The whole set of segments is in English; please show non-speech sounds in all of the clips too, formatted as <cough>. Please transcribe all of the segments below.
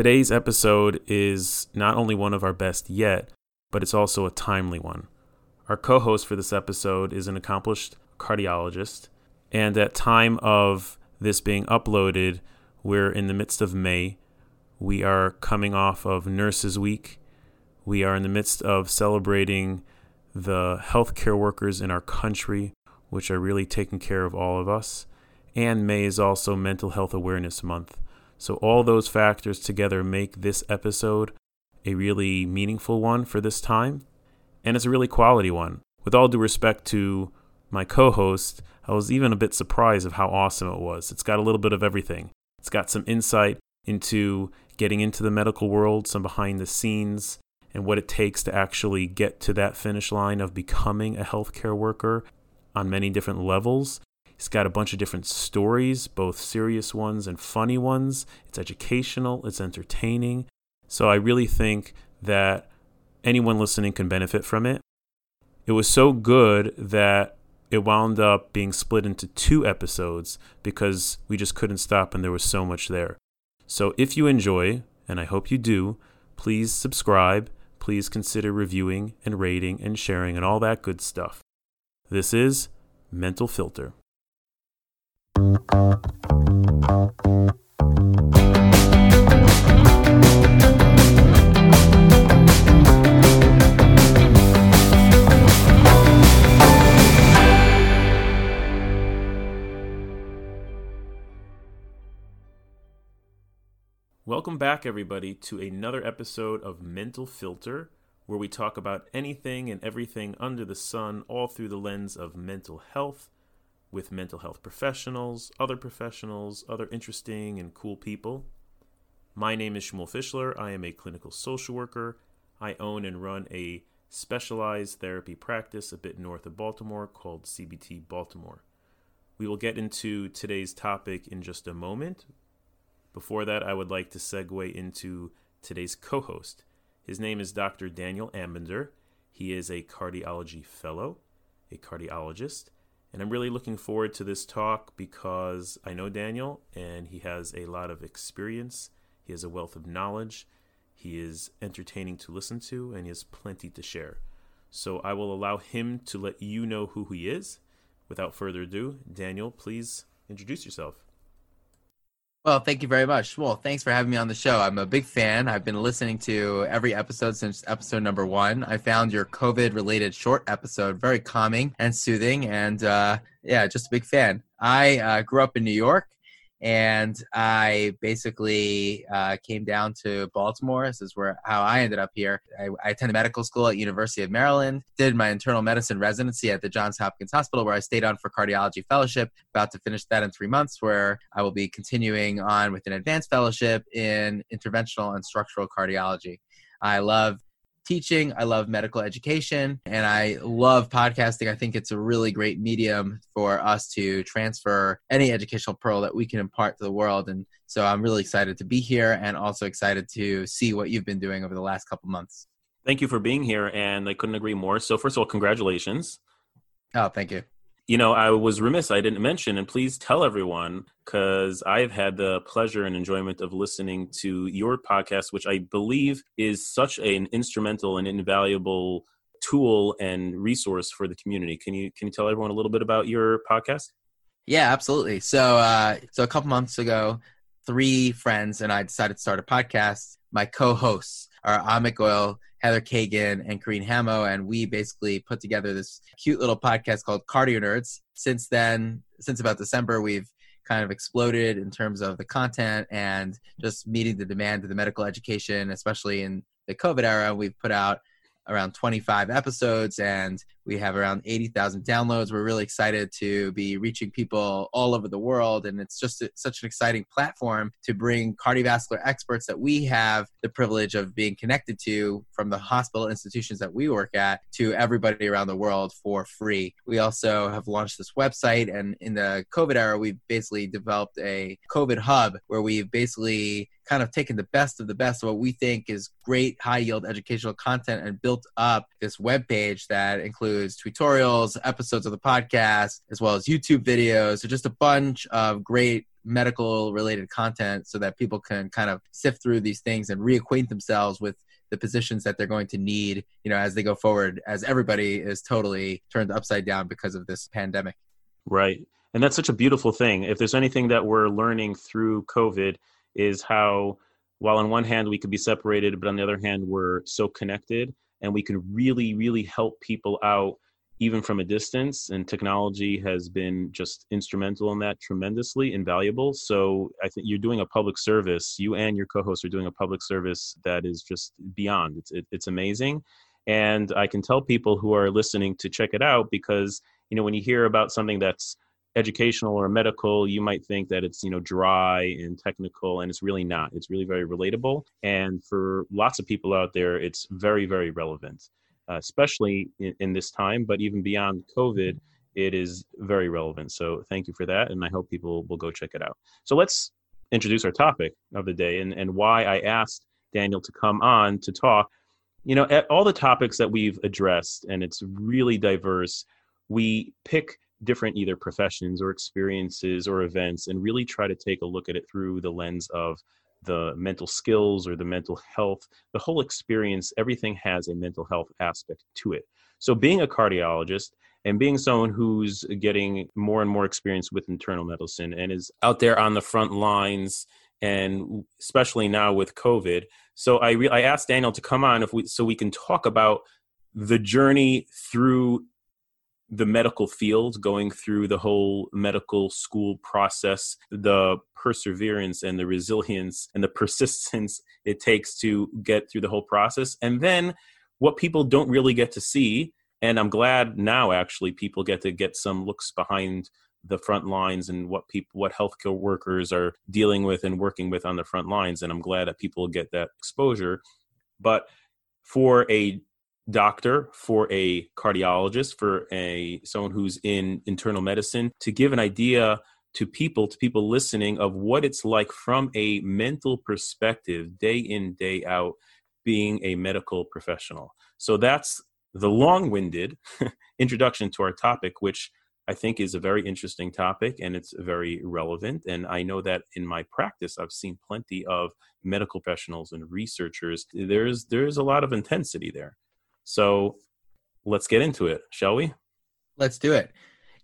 Today's episode is not only one of our best yet, but it's also a timely one. Our co-host for this episode is an accomplished cardiologist, and at time of this being uploaded, we're in the midst of May. We are coming off of Nurses Week. We are in the midst of celebrating the healthcare workers in our country, which are really taking care of all of us. And May is also Mental Health Awareness Month. So, all those factors together make this episode a really meaningful one for this time. And it's a really quality one. With all due respect to my co host, I was even a bit surprised of how awesome it was. It's got a little bit of everything. It's got some insight into getting into the medical world, some behind the scenes, and what it takes to actually get to that finish line of becoming a healthcare worker on many different levels. He's got a bunch of different stories, both serious ones and funny ones. It's educational, it's entertaining. So I really think that anyone listening can benefit from it. It was so good that it wound up being split into two episodes because we just couldn't stop and there was so much there. So if you enjoy, and I hope you do, please subscribe please consider reviewing and rating and sharing and all that good stuff. This is Mental Filter. Welcome back, everybody, to another episode of Mental Filter, where we talk about anything and everything under the sun, all through the lens of mental health, with mental health professionals, other professionals, other interesting and cool people. My name is Shmuel Fischler. I am a clinical social worker. I own and run a specialized therapy practice a bit north of Baltimore called CBT Baltimore. We will get into today's topic in just a moment, before that, I would like to segue into today's co host. His name is Dr. Daniel Ambinder. He is a cardiology fellow, a cardiologist, and I'm really looking forward to this talk because I know Daniel and he has a lot of experience. He has a wealth of knowledge. He is entertaining to listen to and he has plenty to share. So I will allow him to let you know who he is. Without further ado, Daniel, please introduce yourself. Well, thank you very much. Well, thanks for having me on the show. I'm a big fan. I've been listening to every episode since episode number one. I found your COVID related short episode very calming and soothing. And uh, yeah, just a big fan. I uh, grew up in New York and I basically uh, came down to Baltimore. This is where how I ended up here. I, I, attended medical school at University of Maryland. Did my internal medicine residency at the Johns Hopkins Hospital, where I stayed on for cardiology fellowship. About to finish that in three months, where I will be continuing on with an advanced fellowship in interventional and structural cardiology. I love teaching. I love medical education and I love podcasting. I think it's a really great medium for us to transfer any educational pearl that we can impart to the world. And so I'm really excited to be here and also excited to see what you've been doing over the last couple months. Thank you for being here. And I couldn't agree more. So, first of all, congratulations. Oh, thank you you know, I was remiss I didn't mention, and please tell everyone because I've had the pleasure and enjoyment of listening to your podcast, which I believe is such an instrumental and invaluable tool and resource for the community. Can you can you tell everyone a little bit about your podcast? Yeah, absolutely. So, uh, so a couple months ago, three friends and I decided to start a podcast. My co-hosts are Amit Goyal, Heather Kagan, and Carine Hamo, and we basically put together this cute little podcast called Cardio Nerds. Since then, since about December, we've kind of exploded in terms of the content and just meeting the demand of the medical education, especially in the COVID era. We've put out around 25 episodes and we have around 80,000 downloads. We're really excited to be reaching people all over the world. And it's just a, such an exciting platform to bring cardiovascular experts that we have the privilege of being connected to from the hospital institutions that we work at to everybody around the world for free. We also have launched this website. And in the COVID era, we've basically developed a COVID hub where we've basically kind of taken the best of the best of what we think is great high yield educational content and built up this web page that includes tutorials, episodes of the podcast, as well as YouTube videos. So just a bunch of great medical related content so that people can kind of sift through these things and reacquaint themselves with the positions that they're going to need, you know, as they go forward, as everybody is totally turned upside down because of this pandemic. Right. And that's such a beautiful thing. If there's anything that we're learning through COVID, is how, while on one hand we could be separated, but on the other hand, we're so connected and we can really, really help people out even from a distance and technology has been just instrumental in that tremendously invaluable so i think you're doing a public service you and your co-host are doing a public service that is just beyond. It's it, it's amazing. And i can tell people who are listening to check it out because you know when you hear about something that's educational or medical you might think that it's you know dry and technical and it's really not it's really very relatable and for lots of people out there it's very very relevant uh, especially in, in, this time, but even beyond COVID, it is very relevant. So thank you for that. And I hope people will go check it out. So let's introduce our topic of the day and, and why I asked Daniel to come on to talk. You know, at all the topics that we've addressed, and it's really diverse, we pick different either professions or experiences or events and really try to take a look at it through the lens of the mental skills or the mental health, the whole experience, everything has a mental health aspect to it. So, being a cardiologist and being someone who's getting more and more experience with internal medicine and is out there on the front lines, and especially now with COVID. So, I, re- I asked Daniel to come on if we, so we can talk about the journey through the medical field, going through the whole medical school process, the perseverance and the resilience and the <laughs> persistence it takes to get through the whole process. And then what people don't really get to see, and I'm glad now actually people get to get some looks behind the front lines and what people what healthcare workers are dealing with and working with on the front lines and i'm glad that people get that exposure but for a doctor, for a cardiologist, for a someone who's in internal medicine to give an idea to people to people listening of what it's like from a mental perspective day in day out being a medical professional. So that's the long-winded <laughs> introduction to our topic which I think is a very interesting topic and it's very relevant. And I know that in my practice, I've seen plenty of medical professionals and researchers. There's there's a lot of intensity there. So let's get into it, shall we? Let's do it.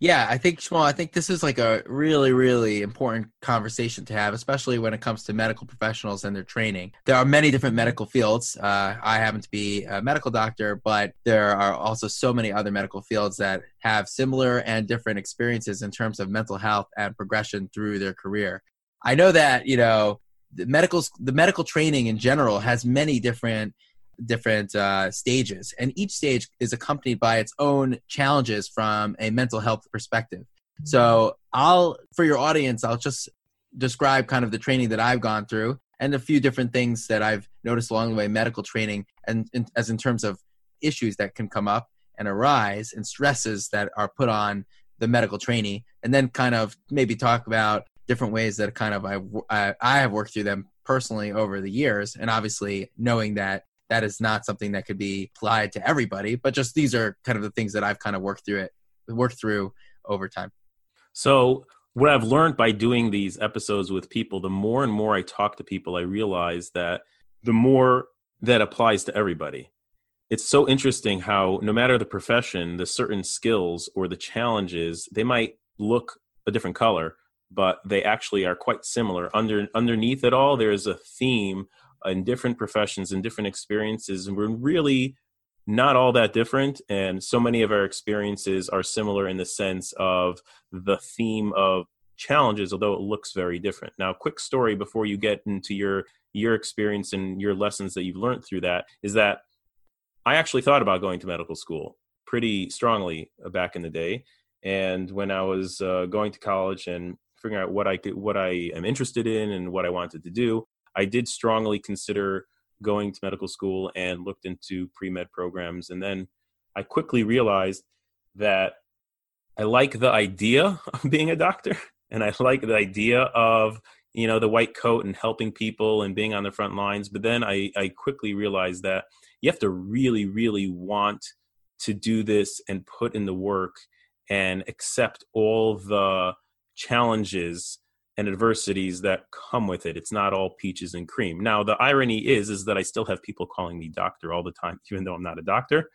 Yeah, I think Shmuel, I think this is like a really, really important conversation to have, especially when it comes to medical professionals and their training. There are many different medical fields. Uh, I happen to be a medical doctor, but there are also so many other medical fields that have similar and different experiences in terms of mental health and progression through their career. I know that you know the medical the medical training in general has many different different uh, stages, and each stage is accompanied by its own challenges from a mental health perspective. So, I'll for your audience, I'll just describe kind of the training that I've gone through and a few different things that I've noticed along the way, medical training, and in, as in terms of issues that can come up and arise and stresses that are put on the medical trainee, and then kind of maybe talk about different ways that kind of I, I, I have worked through them personally over the years, and obviously knowing that that is not something that could be applied to everybody but just these are kind of the things that i've kind of worked through it worked through over time. So what i've learned by doing these episodes with people the more and more i talk to people i realize that the more that applies to everybody. It's so interesting how no matter the profession the certain skills or the challenges they might look a different color but they actually are quite similar. Under underneath it all there's a theme in different professions and different experiences and we're really not all that different and so many of our experiences are similar in the sense of the theme of challenges although it looks very different. Now quick story before you get into your your experience and your lessons that you've learned through that is that i actually thought about going to medical school pretty strongly back in the day and when i was uh, going to college and figuring out what i could what i am interested in and what i wanted to do I did strongly consider going to medical school and looked into pre med programs. And then I quickly realized that I like the idea <laughs> of being a doctor and I like the idea of you know the white coat and helping people and being on the front lines but then I, I quickly realized that you have to really really want to do this and put in the work and accept all the challenges and adversities that come with it. It's not all peaches and cream. Now, the irony is is that I still have people calling me doctor all the time, <laughs> even though I'm not a doctor.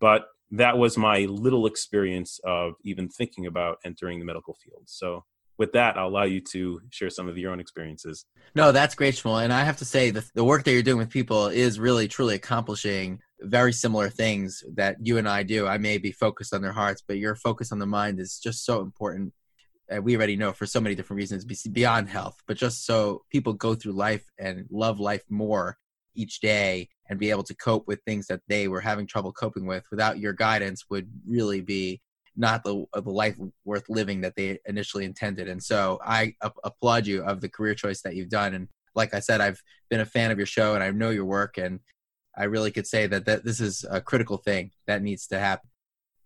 But that was my little experience of even thinking about entering the medical field. So with that, I'll allow you to share some of your own experiences. No, that's great, Shmuel. And I have to say, the, the work that you're doing with people is really, truly accomplishing very similar things that you and I do. I may be focused on their hearts, but your focus on the mind is just so important Uh, we already know for so many different reasons beyond health, but just so people go through life and love life more each day and be able to cope with things that they were having trouble coping with without your guidance would really be not the uh, the life worth living that they initially intended. And so I applaud you of the career choice that you've done. And like I said, I've been a fan of your show and I know your work, and I really could say that that this is a critical thing that needs to happen.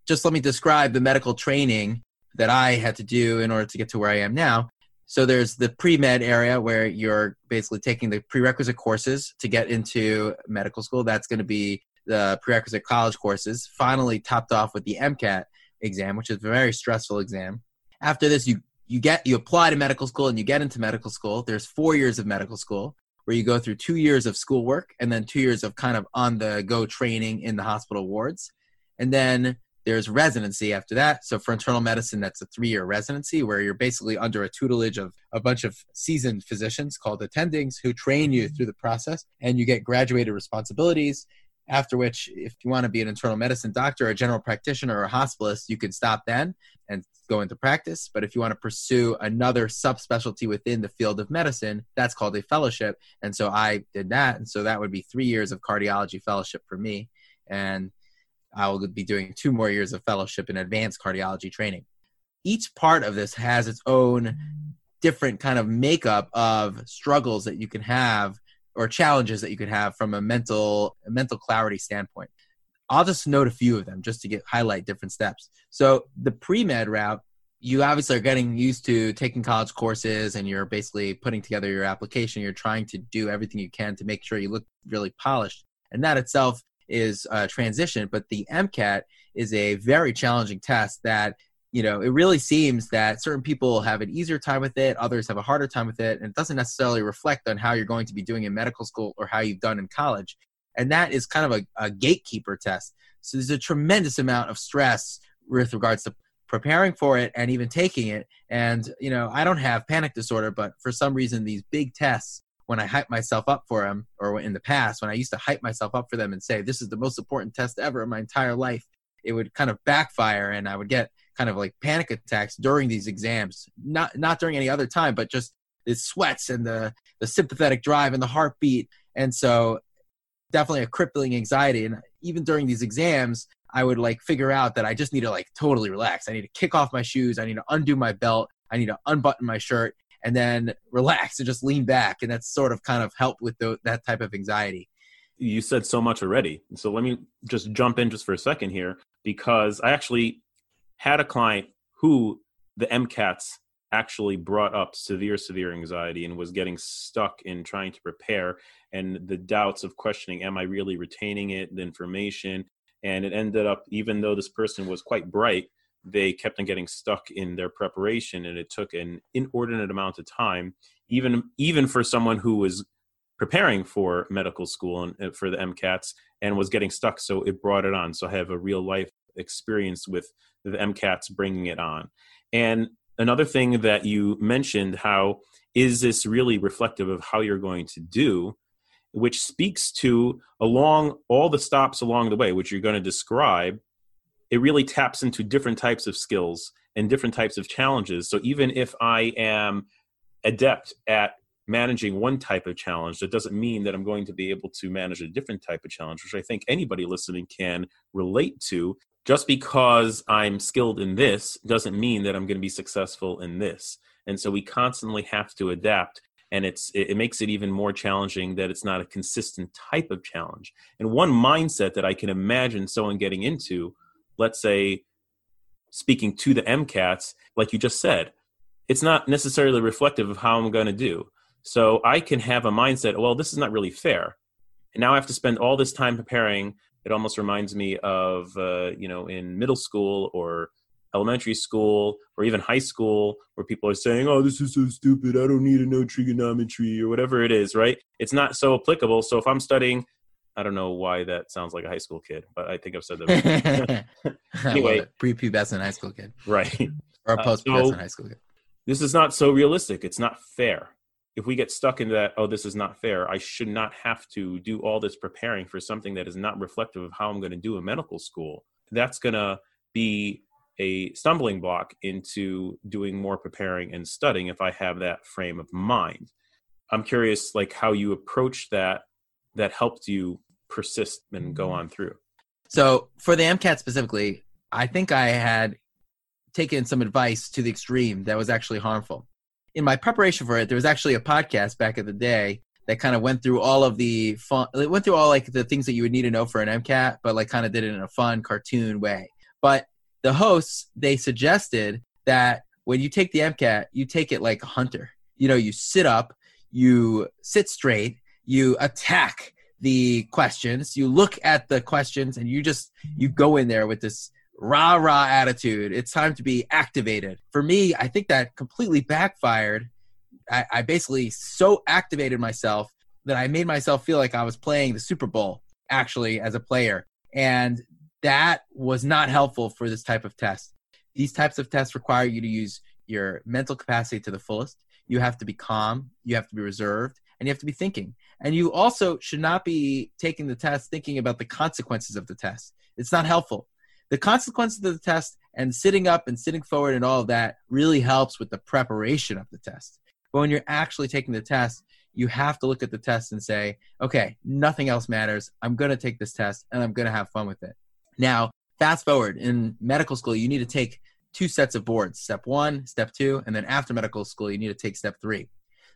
Just let me describe the medical training that I had to do in order to get to where I am now. So there's the pre-med area where you're basically taking the prerequisite courses to get into medical school. That's going to be the prerequisite college courses. Finally, topped off with the MCAT exam, which is a very stressful exam. After this, you you get you apply to medical school and you get into medical school. There's four years of medical school where you go through two years of schoolwork and then two years of kind of on the go training in the hospital wards. And then there's residency after that. So for internal medicine, that's a three year residency where you're basically under a tutelage of a bunch of seasoned physicians called attendings who train you mm-hmm. through the process and you get graduated responsibilities. After which, if you want to be an internal medicine doctor, a general practitioner, or a hospitalist, you can stop then and go into practice. But if you want to pursue another subspecialty within the field of medicine, that's called a fellowship. And so I did that. And so that would be three years of cardiology fellowship for me. And I will be doing two more years of fellowship in advanced cardiology training. Each part of this has its own different kind of makeup of struggles that you can have or challenges that you could have from a mental a mental clarity standpoint. I'll just note a few of them just to get highlight different steps. So the pre-med route, you obviously are getting used to taking college courses and you're basically putting together your application. You're trying to do everything you can to make sure you look really polished. And that itself is a transition, but the MCAT is a very challenging test that you know it really seems that certain people have an easier time with it others have a harder time with it and it doesn't necessarily reflect on how you're going to be doing in medical school or how you've done in college. And that is kind of a, a gatekeeper test. So there's a tremendous amount of stress with regards to preparing for it and even taking it. And you know i don't have panic disorder but for some reason these big tests when I hype myself up for them, or in the past when I used to hype myself up for them and say this is the most important test ever in my entire life, it would kind of backfire, and I would get kind of like panic attacks during these exams. Not not during any other time, but just the sweats and the the sympathetic drive and the heartbeat, and so definitely a crippling anxiety. And even during these exams, I would like figure out that I just need to like totally relax. I need to kick off my shoes. I need to undo my belt. I need to unbutton my shirt and then relax and just lean back. And that's sort of kind of helped with the, that type of anxiety. You said so much already. So let me just jump in just for a second here because I actually had a client who the MCATs actually brought up severe, severe anxiety and was getting stuck in trying to prepare and the doubts of questioning, am I really retaining it, the information? And it ended up, even though this person was quite bright, they kept on getting stuck in their preparation and it took an inordinate amount of time even even for someone who was preparing for medical school and uh, for the MCATs and was getting stuck so it brought it on. So I have a real life experience with the MCATs bringing it on. And another thing that you mentioned how is this really reflective of how you're going to do which speaks to along all the stops along the way which you're going to describe it really taps into different types of skills and different types of challenges. So even if I am adept at managing one type of challenge, that doesn't mean that I'm going to be able to manage a different type of challenge, which I think anybody listening can relate to. Just because I'm skilled in this doesn't mean that I'm going to be successful in this. And so we constantly have to adapt and it's it, makes it even more challenging that it's not a consistent type of challenge. And one mindset that I can imagine someone getting into let's say, speaking to the MCATs, like you just said, it's not necessarily reflective of how I'm going to do. So I can have a mindset, well, this is not really fair. And now I have to spend all this time preparing. It almost reminds me of, uh, you know, in middle school or elementary school or even high school where people are saying, oh, this is so stupid. I don't need to know trigonometry or whatever it is, right? It's not so applicable. So if I'm studying, I don't know why that sounds like a high school kid, but I think I've said that. <laughs> anyway, pre-pubescent high school kid, right? Or a post-pubescent uh, so high school kid. This is not so realistic. It's not fair. If we get stuck into that, oh, this is not fair. I should not have to do all this preparing for something that is not reflective of how I'm going to do in medical school. That's going to be a stumbling block into doing more preparing and studying if I have that frame of mind. I'm curious, like how you approach that that helped you persist and go mm-hmm. on through. So for the MCAT specifically, I think I had taken some advice to the extreme that was actually harmful. In my preparation for it, there was actually a podcast back in the day that kind of went through all of the fun, it went through all like the things that you would need to know for an MCAT, but like kind of did it in a fun cartoon way. But the hosts they suggested that when you take the MCAT, you take it like a hunter. You know, you sit up, you sit straight, you attack the questions, you look at the questions, and you just you go in there with this rah rah attitude. It's time to be activated. For me, I think that completely backfired. I, I basically so activated myself that I made myself feel like I was playing the Super Bowl actually as a player. And that was not helpful for this type of test. These types of tests require you to use your mental capacity to the fullest. You have to be calm, you have to be reserved, and you have to be thinking. And you also should not be taking the test thinking about the consequences of the test. It's not helpful. The consequences of the test and sitting up and sitting forward and all of that really helps with the preparation of the test. But when you're actually taking the test, you have to look at the test and say, okay, nothing else matters. I'm going to take this test and I'm going to have fun with it. Now, fast forward in medical school, you need to take two sets of boards step one, step two, and then after medical school, you need to take step three.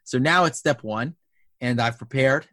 So now it's step one, and I've prepared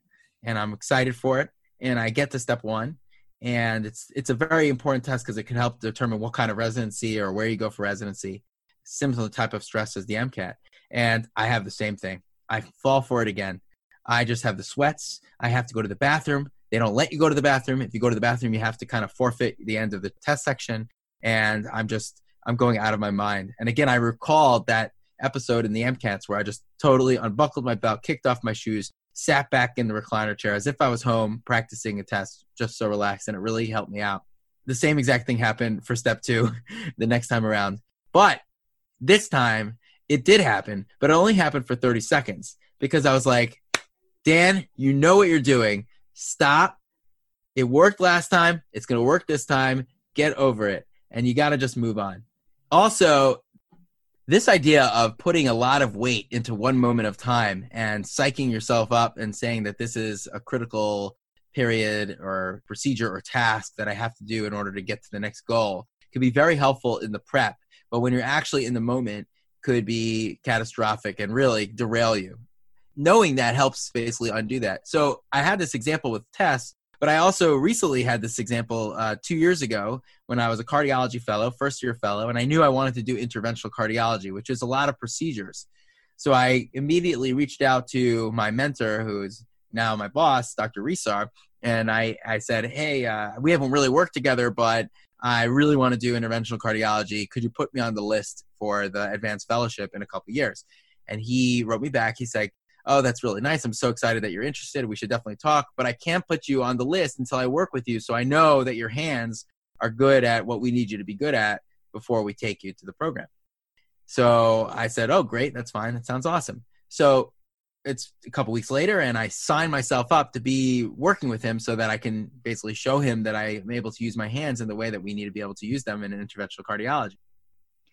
and I'm excited for it. And I get to step one, and it's it's a very important test because it can help determine what kind of residency or where you go for residency, similar type of stress as the MCAT. And I have the same thing. I fall for it again. I just have the sweats. I have to go to the bathroom. They don't let you go to the bathroom. If you go to the bathroom, you have to kind of forfeit the end of the test section. And I'm just, I'm going out of my mind. And again, I recalled that episode in the MCATs where I just totally unbuckled my belt, kicked off my shoes, sat back in the recliner chair as if I was home practicing a test, just so relaxed. And it really helped me out. The same exact thing happened for step two <laughs> the next time around. But this time it did happen, but it only happened for 30 seconds because I was like, Dan, you know what you're doing stop. It worked last time. It's going to work this time. Get over it. And you got to just move on. Also, this idea of putting a lot of weight into one moment of time and psyching yourself up and saying that this is a critical period or procedure or task that I have to do in order to get to the next goal can be very helpful in the prep. But when you're actually in the moment, could be catastrophic and really derail you knowing that helps basically undo that. So I had this example with tests, but I also recently had this example uh, two years ago when I was a cardiology fellow, first year fellow, and I knew I wanted to do interventional cardiology, which is a lot of procedures. So I immediately reached out to my mentor, who's now my boss, Dr. Resar, and I, I said, Hey, uh, we haven't really worked together, but I really want to do interventional cardiology. Could you put me on the list for the advanced fellowship in a couple years? And he wrote me back. He's like, oh, that's really nice. I'm so excited that you're interested. We should definitely talk, but I can't put you on the list until I work with you. So I know that your hands are good at what we need you to be good at before we take you to the program. So I said, oh, great. That's fine. That sounds awesome. So it's a couple weeks later and I sign myself up to be working with him so that I can basically show him that I am able to use my hands in the way that we need to be able to use them in an interventional cardiology.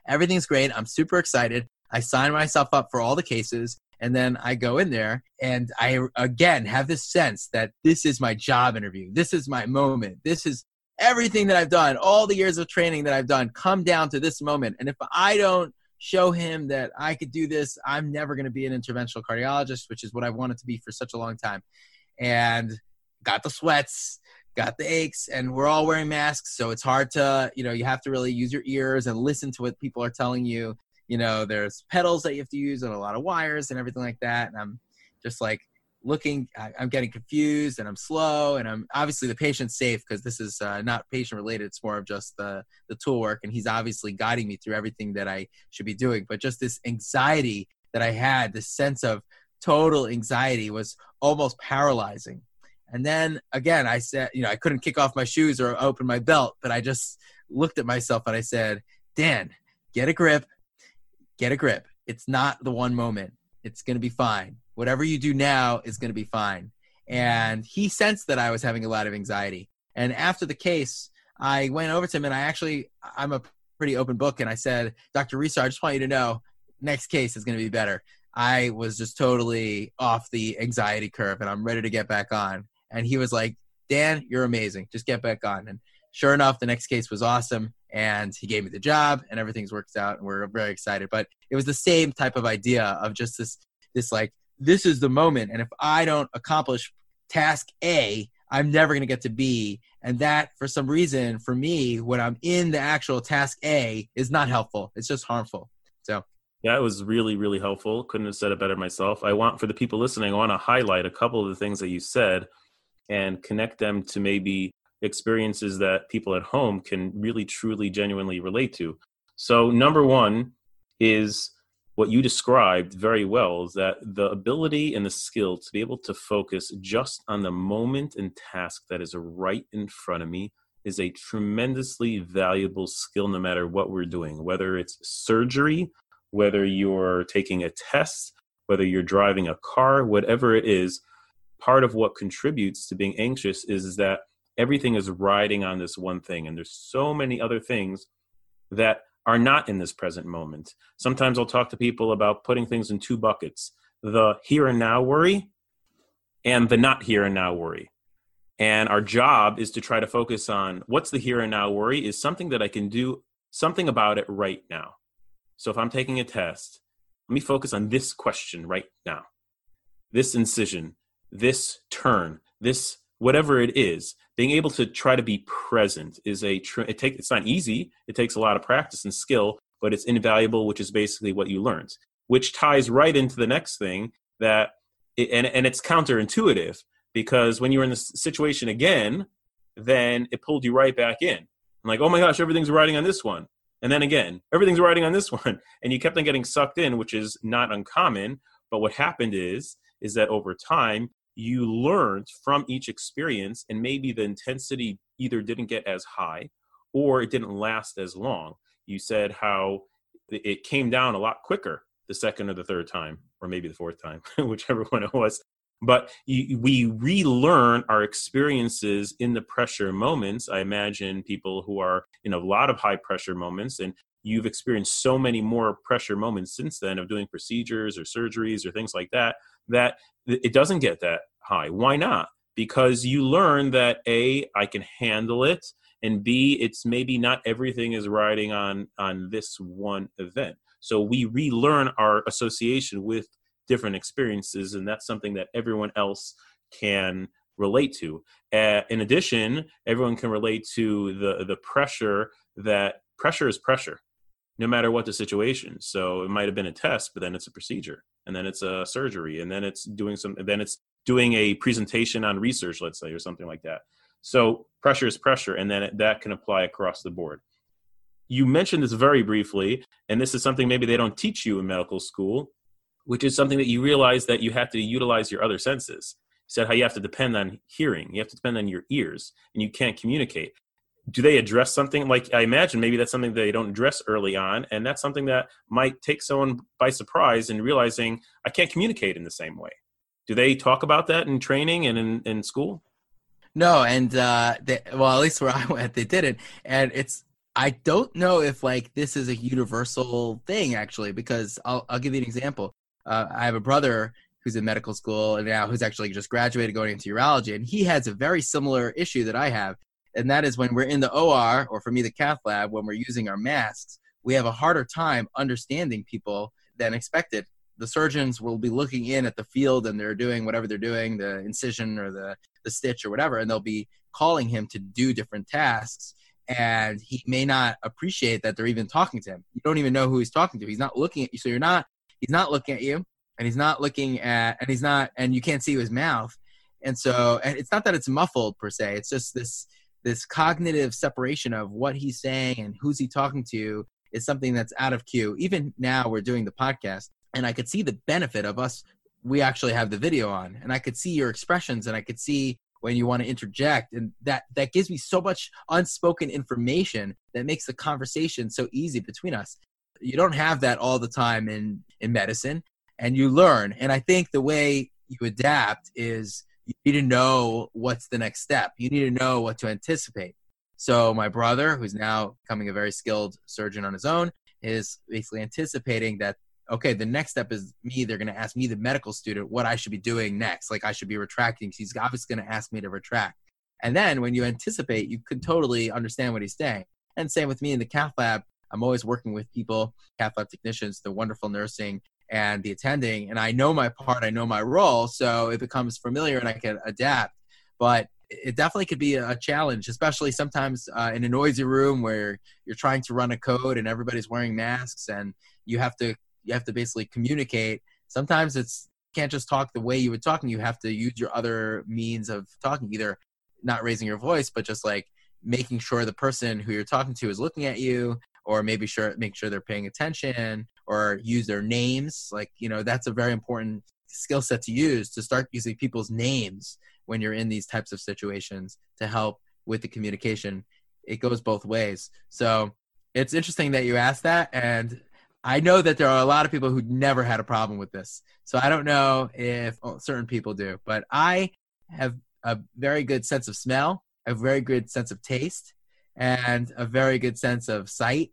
Everything's great. I'm super excited. I sign myself up for all the cases. And then I go in there and I again have this sense that this is my job interview. This is my moment. This is everything that I've done, all the years of training that I've done come down to this moment. And if I don't show him that I could do this, I'm never going to be an interventional cardiologist, which is what I wanted to be for such a long time. And got the sweats, got the aches, and we're all wearing masks. So it's hard to, you know, you have to really use your ears and listen to what people are telling you you know there's pedals that you have to use and a lot of wires and everything like that. And i'm just like looking I, am getting confused and i'm slow and i'm obviously the patient's safe because this is uh, not patient related. It's more of just the the tool work and he's obviously guiding me through everything that i should be doing. But just this anxiety that i had this sense of total anxiety was almost paralyzing. And then again i said you know i couldn't kick off my shoes or open my belt but i just looked at myself and i said dan get a grip get a grip it's not the one moment it's going to be fine whatever you do now is going to be fine. And he sensed that I was having a lot of anxiety. And after the case, I went over to him and I actually, I'm a pretty open book. And I said, Dr. Resar, I just want you to know next case is going to be better. I was just totally off the anxiety curve and I'm ready to get back on. And he was like, Dan, you're amazing. Just get back on. And sure enough, the next case was awesome. And he gave me the job and everything's worked out. And we're very excited. But it was the same type of idea of just this, this like this is the moment. And if I don't accomplish task A, I'm never going to get to B. And that, for some reason, for me, when I'm in the actual task A, is not helpful. It's just harmful. So, yeah, it was really, really helpful. Couldn't have said it better myself. I want, for the people listening, I want to highlight a couple of the things that you said and connect them to maybe experiences that people at home can really, truly, genuinely relate to. So, number one is what you described very well is that the ability and the skill to be able to focus just on the moment and task that is right in front of me is a tremendously valuable skill no matter what we're doing whether it's surgery whether you're taking a test whether you're driving a car whatever it is part of what contributes to being anxious is that everything is riding on this one thing and there's so many other things that are not in this present moment. Sometimes I'll talk to people about putting things in two buckets the here and now worry and the not here and now worry. And our job is to try to focus on what's the here and now worry is something that I can do something about it right now. So if I'm taking a test, let me focus on this question right now. This incision, this turn, this whatever it is being able to try to be present is a tr- it take it's not easy it takes a lot of practice and skill but it's invaluable which is basically what you learned which ties right into the next thing that it, and, and it's counterintuitive because when you're in this situation again then it pulled you right back in. I'm like oh my gosh everything's riding on this one. And then again everything's riding on this <laughs> one. And you kept on getting sucked in which is not uncommon but what happened is is that over time you learned from each experience and maybe the intensity either didn't get as high or it didn't last as long. You said how it came down a lot quicker the second or the third time or maybe the fourth time <laughs> whichever one it was. But we relearn our experiences in the pressure moments. I imagine people who are in a lot of high pressure moments and you've experienced so many more pressure moments since then of doing procedures or surgeries or things like that that it doesn't get that high. Why not? Because you learn that A, I can handle it, and B, it's maybe not everything is riding on on this one event. So we relearn our association with different experiences, and that's something that everyone else can relate to. Uh, in addition, everyone can relate to the the pressure that pressure is pressure no matter what the situation. So it might have been a test, but then it's a procedure, and then it's a surgery, and then it's doing some, then it's doing a presentation on research, let's say, or something like that. So pressure is pressure, and then it, that can apply across the board. You mentioned this very briefly, and this is something maybe they don't teach you in medical school, which is something that you realize that you have to utilize your other senses. You said how you have to depend on hearing, you have to depend on your ears, and you can't communicate do they address something? Like i imagine maybe that's something they don't address early on and that's something that might take someone by surprise and realizing i can't communicate in the same way. Do they talk about that in training and in, in school? No and uh they, well at least where i went they didn't and it's i don't know if like this is a universal thing actually because i'll, I'll give you an example. Uh, i have a brother who's in medical school and now who's actually just graduated going into urology and he has a very similar issue that i have and that is when we're in the OR, or for me, the cath lab, when we're using our masks, we have a harder time understanding people than expected. The surgeons will be looking in at the field and they're doing whatever they're doing, the incision or the, the stitch or whatever, and they'll be calling him to do different tasks. And he may not appreciate that they're even talking to him. You don't even know who he's talking to. He's not looking at you. So you're not, he's not looking at you. and he's not looking at and he's not and you can't see his mouth and so and it's not that it's muffled per se it's just this this cognitive separation of what he's saying and who's he talking to is something that's out of cue. Even now we're doing the podcast and i could see the benefit of us we actually have the video on and i could see your expressions and i could see when you want to interject and that that gives me so much unspoken information that makes the conversation so easy between us. You don't have that all the time in in medicine and you learn and i think the way you adapt is you need to know what's the next step. You need to know what to anticipate. So my brother who's now becoming a very skilled surgeon on his own is basically anticipating that okay the next step is me. They're going to ask me the medical student what i should be doing next. Like i should be retracting. He's obviously going to ask me to retract. And then when you anticipate you can totally understand what he's saying. And same with me in the cath lab. I'm always working with people, cath lab technicians, the wonderful nursing and the attending, and I know my part, I know my role, so it becomes familiar and I can adapt. But it definitely could be a challenge, especially sometimes uh, in a noisy room where you're trying to run a code and everybody's wearing masks and you have to you have to basically communicate. Sometimes it's can't just talk the way you were talking. You have to use your other means of talking, either not raising your voice, but just like making sure the person who you're talking to is looking at you or maybe sure make sure they're paying attention or use their names like you know that's a very important skill set to use to start using people's names when you're in these types of situations to help with the communication. It goes both ways. So it's interesting that you asked that and i know that there are a lot of people who never had a problem with this. So i don't know if oh, certain people do but i have a very good sense of smell a very good sense of taste and a very good sense of sight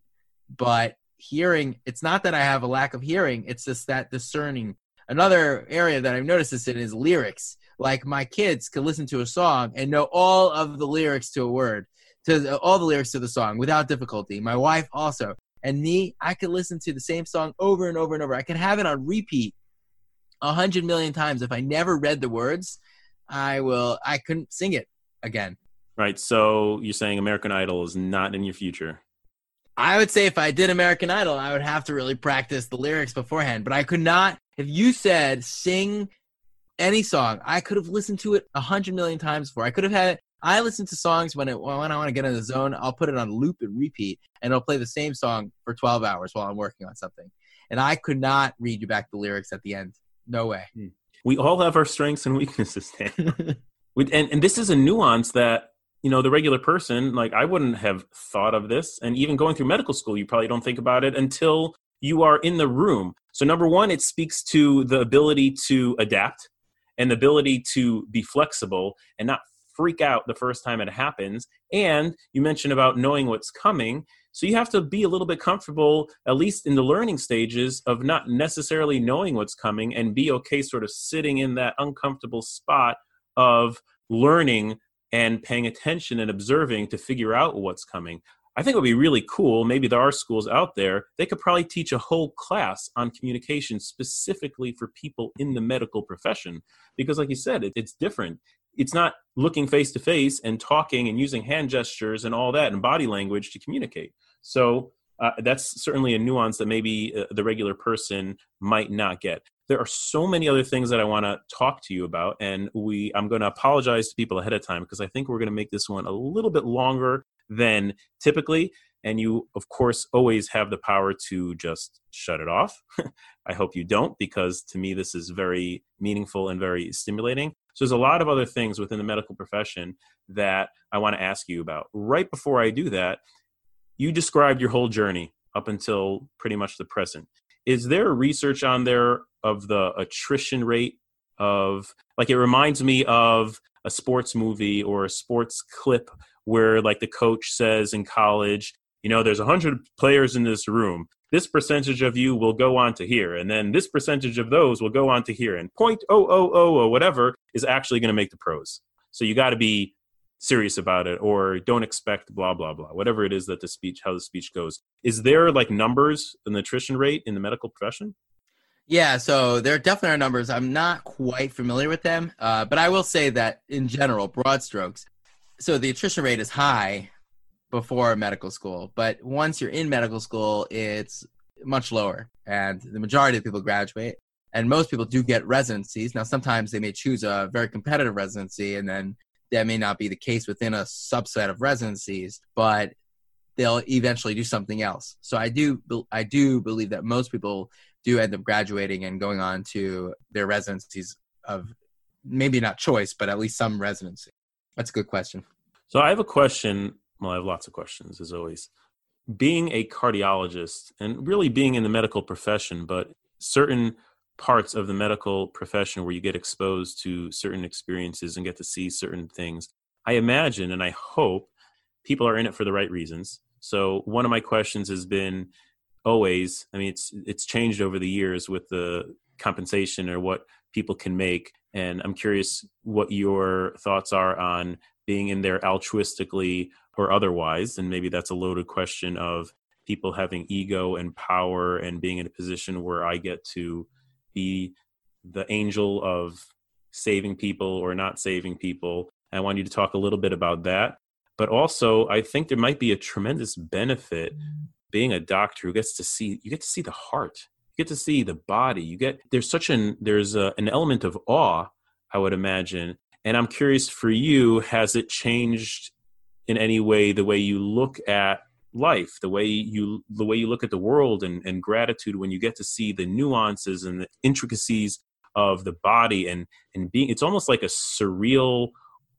but hearing it's not that i have a lack of hearing it's just that discerning. Another area that i've noticed this in is lyrics. Like my kids could listen to a song and know all of the lyrics to a word to all the lyrics to the song without difficulty. My wife also. And me i could listen to the same song over and over and over. I can have it on repeat a hundred million times. If i never read the words i will i couldn't sing it again. Right so you're saying american idol is not in your future I would say if I did American Idol, I would have to really practice the lyrics beforehand. But I could not. If you said sing any song, I could have listened to it a hundred million times before. I could have had. It. I listen to songs when it when I want to get in the zone. I'll put it on loop and repeat, and it'll play the same song for twelve hours while I'm working on something. And I could not read you back the lyrics at the end. No way. Hmm. We all have our strengths and weaknesses, Dan. <laughs> and, and this is a nuance that you know the regular person like i wouldn't have thought of this. And even going through medical school you probably don't think about it until you are in the room. So number one it speaks to the ability to adapt and the ability to be flexible and not freak out the first time it happens. And you mentioned about knowing what's coming. So you have to be a little bit comfortable at least in the learning stages of not necessarily knowing what's coming and be okay sort of sitting in that uncomfortable spot of learning and paying attention and observing to figure out what's coming. I think it would be really cool. Maybe there are schools out there, they could probably teach a whole class on communication specifically for people in the medical profession. Because, like you said, it, it's different. It's not looking face to face and talking and using hand gestures and all that and body language to communicate. So, uh, that's certainly a nuance that maybe uh, the regular person might not get there are so many other things that I want to talk to you about, and we I'm going to apologize to people ahead of time because I think we're going to make this one a little bit longer than typically. And you, of course, always have the power to just shut it off. <laughs> I hope you don't, because to me, this is very meaningful and very stimulating. So, there's a lot of other things within the medical profession that I want to ask you about. Right before I do that, you described your whole journey up until pretty much the present. Is there research on there of the attrition rate of like it reminds me of a sports movie or a sports clip where like the coach says in college you know there's 100 players in this room. This percentage of you will go on to here and then this percentage of those will go on to here and point oh oh oh or whatever is actually going to make the pros. So you got to be serious about it or don't expect blah blah blah whatever it is that the speech how the speech goes is there like numbers the attrition rate in the medical profession yeah, so there definitely are numbers. I'm not quite familiar with them, uh, but I will say that in general, broad strokes. So the attrition rate is high before medical school, but once you're in medical school, it's much lower, and the majority of people graduate. and most people do get residencies. Now, sometimes they may choose a very competitive residency, and then that may not be the case within a subset of residencies, but they'll eventually do something else. So I do I do believe that most people do end up graduating and going on to their residencies of maybe not choice, but at least some residency. That's a good question. So I have a question. Well, I have lots of questions as always. Being a cardiologist and really being in the medical profession, but certain parts of the medical profession where you get exposed to certain experiences and get to see certain things. I imagine and I hope people are in it for the right reasons. So one of my questions has been always, I mean it's it's changed over the years with the compensation or what people can make and I'm curious what your thoughts are on being in there altruistically or otherwise and maybe that's a loaded question of people having ego and power and being in a position where I get to be the angel of saving people or not saving people. I want you to talk a little bit about that. But also, I think there might be a tremendous benefit being a doctor who gets to see you get to see the heart, you get to see the body. You get there's such an there's a, an element of awe, I would imagine. And I'm curious for you, has it changed in any way the way you look at life the way you the way you look at the world and, and gratitude when you get to see the nuances and the intricacies of the body and and being it's almost like a surreal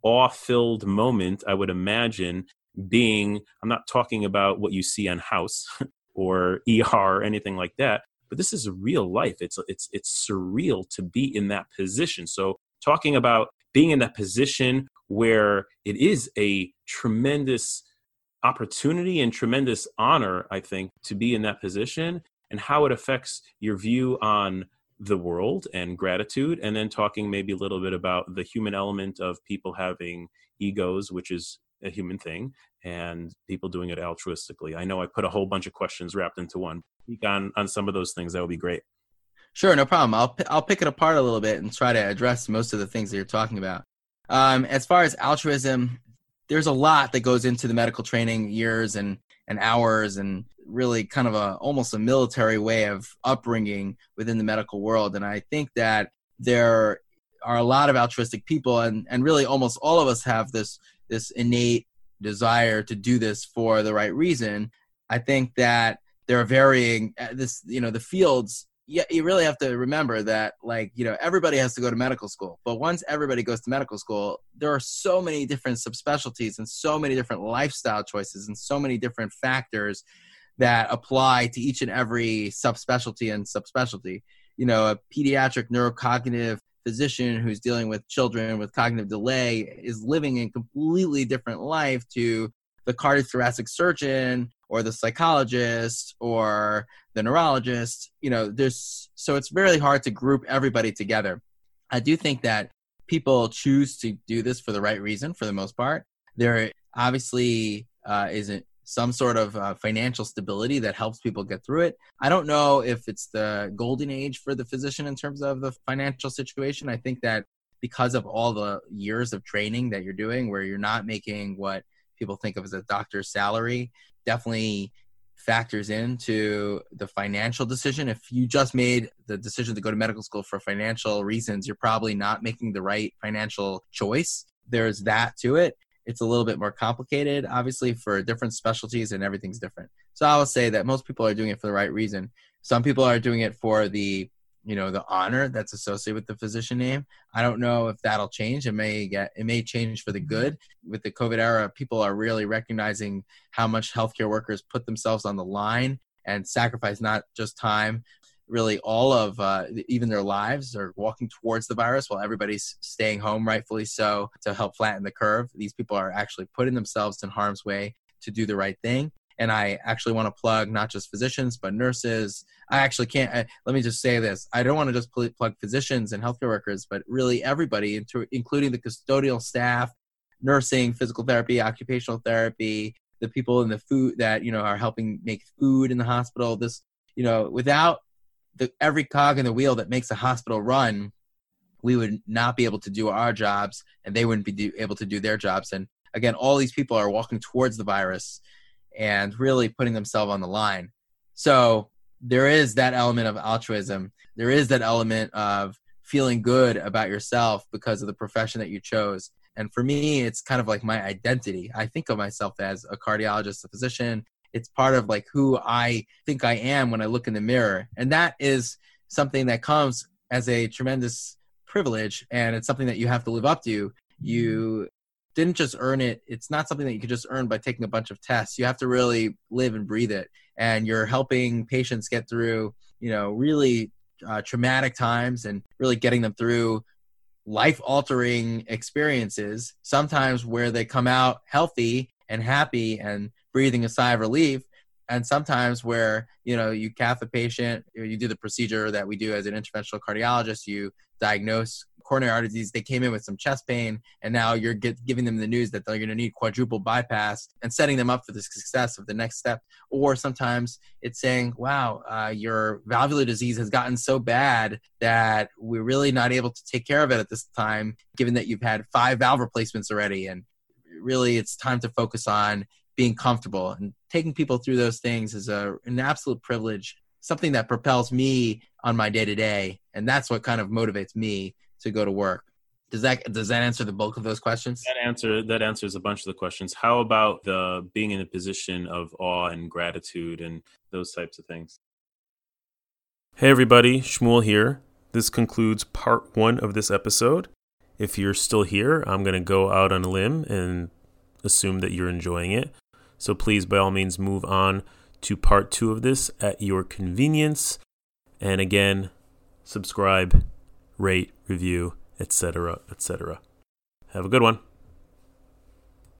awe-filled moment i would imagine being i'm not talking about what you see on house <laughs> or er or anything like that but this is real life. It's it's it's surreal to be in that position. So talking about being in that position where it is a tremendous opportunity and tremendous honor, I think, to be in that position and how it affects your view on the world and gratitude. And then talking maybe a little bit about the human element of people having egos, which is a human thing, and people doing it altruistically. I know I put a whole bunch of questions wrapped into one. Speak on, on some of those things. That would be great. Sure, no problem. I'll, I'll pick it apart a little bit and try to address most of the things that you're talking about. Um, as far as altruism, there's a lot that goes into the medical training years and and hours and really kind of a almost a military way of upbringing within the medical world. And i think that there are a lot of altruistic people and and really almost all of us have this this innate desire to do this for the right reason. I think that there are varying uh, this you know the fields yeah, you really have to remember that, like, you know, everybody has to go to medical school. But once everybody goes to medical school, there are so many different subspecialties and so many different lifestyle choices and so many different factors that apply to each and every subspecialty and subspecialty. You know, a pediatric neurocognitive physician who's dealing with children with cognitive delay is living a completely different life to the cardiothoracic surgeon or the psychologist or the neurologist you know there's so it's really hard to group everybody together. I do think that people choose to do this for the right reason for the most part. There obviously uh, isn't some sort of uh, financial stability that helps people get through it. I don't know if it's the golden age for the physician in terms of the financial situation. I think that because of all the years of training that you're doing where you're not making what people think of as a doctor's salary definitely factors into the financial decision. If you just made the decision to go to medical school for financial reasons, you're probably not making the right financial choice. There's that to it. It's a little bit more complicated, obviously, for different specialties, and everything's different. So I will say that most people are doing it for the right reason. Some people are doing it for the you know the honor that's associated with the physician name. I don't know if that'll change. It may get it may change for the mm-hmm. good. With the covid era people are really recognizing how much healthcare workers put themselves on the line and sacrifice not just time really all of uh, even their lives are walking towards the virus while everybody's staying home rightfully so to help flatten the curve. These people are actually putting themselves in harm's way to do the right thing and I actually want to plug not just physicians but nurses. I actually can't. I, let me just say this: I don't want to just plug physicians and healthcare workers, but really everybody, including the custodial staff, nursing, physical therapy, occupational therapy, the people in the food that you know are helping make food in the hospital. This, you know, without the every cog in the wheel that makes a hospital run, we would not be able to do our jobs, and they wouldn't be do, able to do their jobs. And again, all these people are walking towards the virus and really putting themselves on the line. So there is that element of altruism. There is that element of feeling good about yourself because of the profession that you chose. And for me, it's kind of like my identity. I think of myself as a cardiologist, a physician. It's part of like who I think I am when I look in the mirror. And that is something that comes as a tremendous privilege and it's something that you have to live up to. You didn't just earn it. It's not something that you can just earn by taking a bunch of tests. You have to really live and breathe it. And you're helping patients get through, you know, really uh, traumatic times and really getting them through life altering experiences, sometimes where they come out healthy and happy and breathing a sigh of relief. And sometimes where you know you cath a patient, you do the procedure that we do as an interventional cardiologist. You diagnose coronary artery disease. They came in with some chest pain, and now you're get, giving them the news that they're going to need quadruple bypass and setting them up for the success of the next step. Or sometimes it's saying, "Wow, uh, your valvular disease has gotten so bad that we're really not able to take care of it at this time, given that you've had five valve replacements already, and really it's time to focus on." being comfortable and taking people through those things is a, an absolute privilege something that propels me on my day to day and that's what kind of motivates me to go to work. Does that does that answer the bulk of those questions? That answer that answers a bunch of the questions. How about the being in a position of awe and gratitude and those types of things? Hey everybody, Shmuel here. This concludes part one of this episode. If you're still here, I'm going to go out on a limb and assume that you're enjoying it. So please, by all means, move on to part two of this at your convenience. And again, subscribe rate, review, etc., etc. Have a good one.